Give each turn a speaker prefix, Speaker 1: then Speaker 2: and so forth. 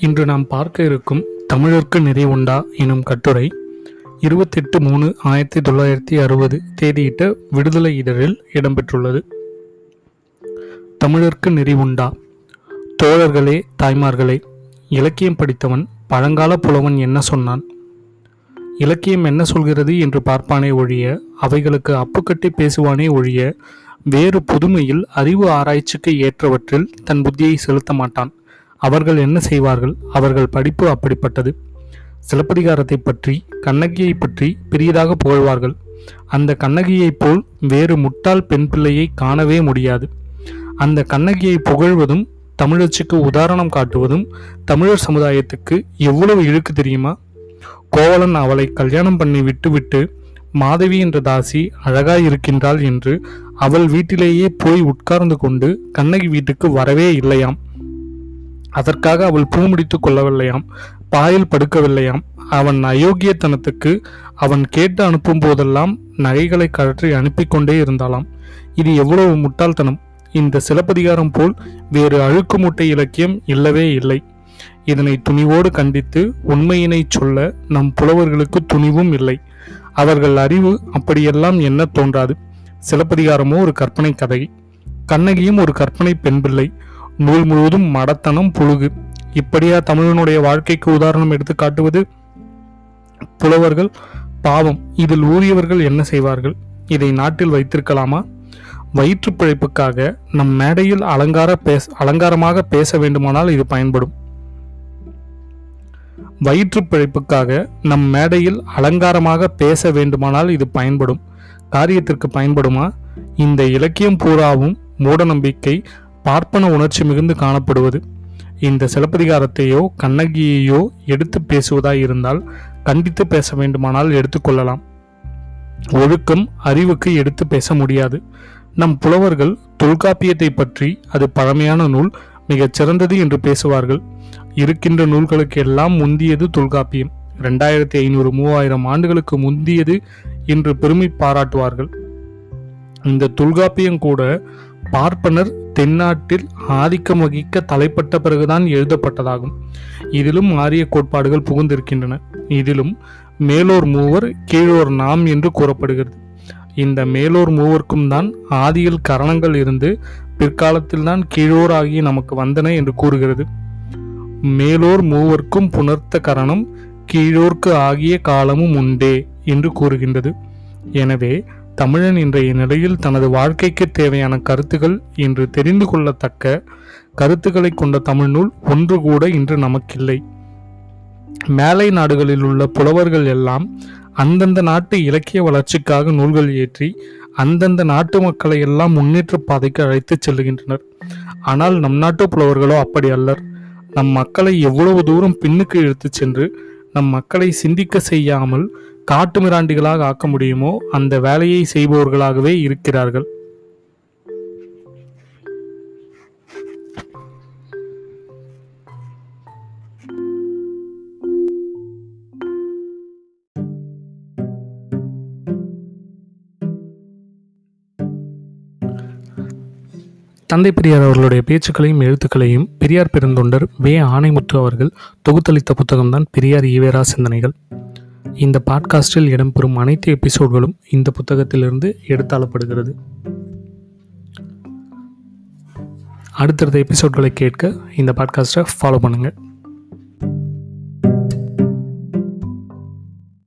Speaker 1: இன்று நாம் பார்க்க இருக்கும் தமிழர்க்கு நிறை உண்டா எனும் கட்டுரை இருபத்தெட்டு மூணு ஆயிரத்தி தொள்ளாயிரத்தி அறுபது தேதியிட்ட விடுதலை இதழில் இடம்பெற்றுள்ளது. தமிழர்க்கு நெறி உண்டா தோழர்களே தாய்மார்களே இலக்கியம் படித்தவன் பழங்கால புலவன் என்ன சொன்னான்? இலக்கியம் என்ன சொல்கிறது என்று பார்ப்பானே ஒழிய அவைகளுக்கு அப்புக்கட்டி பேசுவானே ஒழிய வேறு புதுமையில் அறிவு ஆராய்ச்சிக்கு ஏற்றவற்றில் தன் புத்தியை செலுத்த மாட்டான். அவர்கள் என்ன செய்வார்கள்? அவர்கள் படிப்பு அப்படிப்பட்டது. சிலப்பதிகாரத்தை பற்றி கண்ணகியை பற்றி பெரியதாக புகழ்வார்கள். அந்த கண்ணகியைப் போல் வேறு முட்டாள் பெண் பிள்ளையை காணவே முடியாது. அந்த கண்ணகியை புகழ்வதும் தமிழச்சிக்கு உதாரணம் காட்டுவதும் தமிழர் சமுதாயத்துக்கு எவ்வளவு இழுக்கு தெரியுமா? கோவலன் அவளை கல்யாணம் பண்ணி விட்டுவிட்டு மாதவி என்ற தாசி அழகாய் இருக்கின்றாள் என்று அவள் வீட்டிலேயே போய் உட்கார்ந்து கொண்டு கண்ணகி வீட்டுக்கு வரவே இல்லையாம். அதற்காக அவள் பூமிடித்துக் கொள்ளவில்லையாம் பாயில் படுக்கவில்லையாம். அவன் அயோக்கியத்தனத்துக்கு அவன் கேட்டு அனுப்பும் போதெல்லாம் நகைகளை கழற்றி அனுப்பி கொண்டே இருந்தாளாம். இது எவ்வளவு முட்டாள்தனம்! இந்த சிலப்பதிகாரம் போல் வேறு அழுக்கு முட்டை இலக்கியம் இல்லவே இல்லை. இதனை துணிவோடு கண்டித்து உண்மையினை சொல்ல நம் புலவர்களுக்கு துணிவும் இல்லை. அவர்கள் அறிவு அப்படியெல்லாம் என்ன தோன்றாது. சிலப்பதிகாரமோ ஒரு கற்பனை கதை. கண்ணகியும் ஒரு கற்பனை பெண் பிள்ளை. நூல் முழுவதும் மடத்தனம் புழுகு. இப்படியா தமிழனுடைய வாழ்க்கைக்கு உதாரணம் எடுத்து காட்டுவது? புலவர்கள் பாவம். இதில் ஊறியவர்கள் என்ன செய்வார்கள்? இதை நாட்டில் வைத்திருக்கலாமா? வயிற்று பிழைப்புக்காக நம் மேடையில் அலங்கார பேச அலங்காரமாக பேச வேண்டுமானால் இது பயன்படும். வயிற்று பிழைப்புக்காக நம் மேடையில் அலங்காரமாக பேச வேண்டுமானால் இது பயன்படும். காரியத்திற்கு பயன்படுமா? இந்த இலக்கியம் பூராவும் மூடநம்பிக்கை பார்ப்பன உணர்ச்சி மிகுந்து காணப்படுவது. இந்த சிலப்பதிகாரத்தையோ கண்ணகியையோ எடுத்து பேசுவதாய் இருந்தால் கண்டித்து பேச வேண்டுமானால் எடுத்துக்கொள்ளலாம் ஒழுக்கம் அறிவுக்கு எடுத்து பேச முடியாது. நம் புலவர்கள் தொல்காப்பியத்தை பற்றி அது பழமையான நூல் மிகச் சிறந்தது என்று பேசுவார்கள். இருக்கின்ற நூல்களுக்கு எல்லாம் முந்தியது தொல்காப்பியம். ரெண்டாயிரத்தி ஐநூறு மூவாயிரம் ஆண்டுகளுக்கு முந்தியது என்று பெருமை பாராட்டுவார்கள் இந்த தொல்காப்பியம் கூட பார்ப்பனர் தென்னாட்டில் ஆதிக்கம் வகிக்க தலைப்பட்ட பிறகுதான் எழுதப்பட்டதாகும். இதிலும் ஆரிய கோட்பாடுகள் புகுந்திருக்கின்றன. இதிலும் மேலோர் மூவர் கீழோர் நாம் என்று கூறப்படுகிறது. இந்த மேலோர் மூவர்க்கும் தான் ஆதியில் கரணங்கள் இருந்து பிற்காலத்தில் தான் கீழோர் ஆகிய நமக்கு வந்தன என்று கூறுகிறது. மேலோர் மூவர்க்கும் புணர்த்த கரணம் கீழோர்க்கு ஆகிய காலமும் உண்டே என்று கூறுகின்றது. எனவே தமிழன் இன்றைய நிலையில் தனது வாழ்க்கைக்கு தேவையான கருத்துகள் இன்று தெரிந்து கொள்ளத்தக்க கருத்துக்களை கொண்ட தமிழ் நூல் ஒன்று கூட இன்று நமக்கில்லை. மேலை நாடுகளில் உள்ள புலவர்கள் எல்லாம் அந்தந்த நாட்டு இலக்கிய வளர்ச்சிக்காக நூல்கள் இயற்றி அந்தந்த நாட்டு மக்களை எல்லாம் முன்னேற்ற பாதைக்கு அழைத்துச் செல்லுகின்றனர் ஆனால் நம் நாட்டு புலவர்களோ அப்படி அல்லர். நம் மக்களை எவ்வளவு தூரம் பின்னுக்கு இழுத்துச் சென்று நம் மக்களை சிந்திக்க செய்யாமல் காட்டுமிராண்டிகளாக ஆக்க முடியுமோ அந்த வேலையை செய்பவர்களாகவே இருக்கிறார்கள். தந்தை பெரியார் அவர்களுடைய பேச்சுக்களையும் எழுத்துக்களையும் பெரியார் பெருந்தொண்டர் வே. ஆணைமுத்து அவர்கள் தொகுத்தளித்த புத்தகம்தான் பெரியார் ஈவேரா சிந்தனைகள். இந்த பாட்காஸ்டில் இடம்பெறும் அனைத்து எபிசோட்களும் இந்த புத்தகத்திலிருந்து எடுத்தாளப்படுகிறது. அடுத்தடுத்த எபிசோட்களை கேட்க இந்த பாட்காஸ்ட்டை ஃபாலோ பண்ணுங்கள்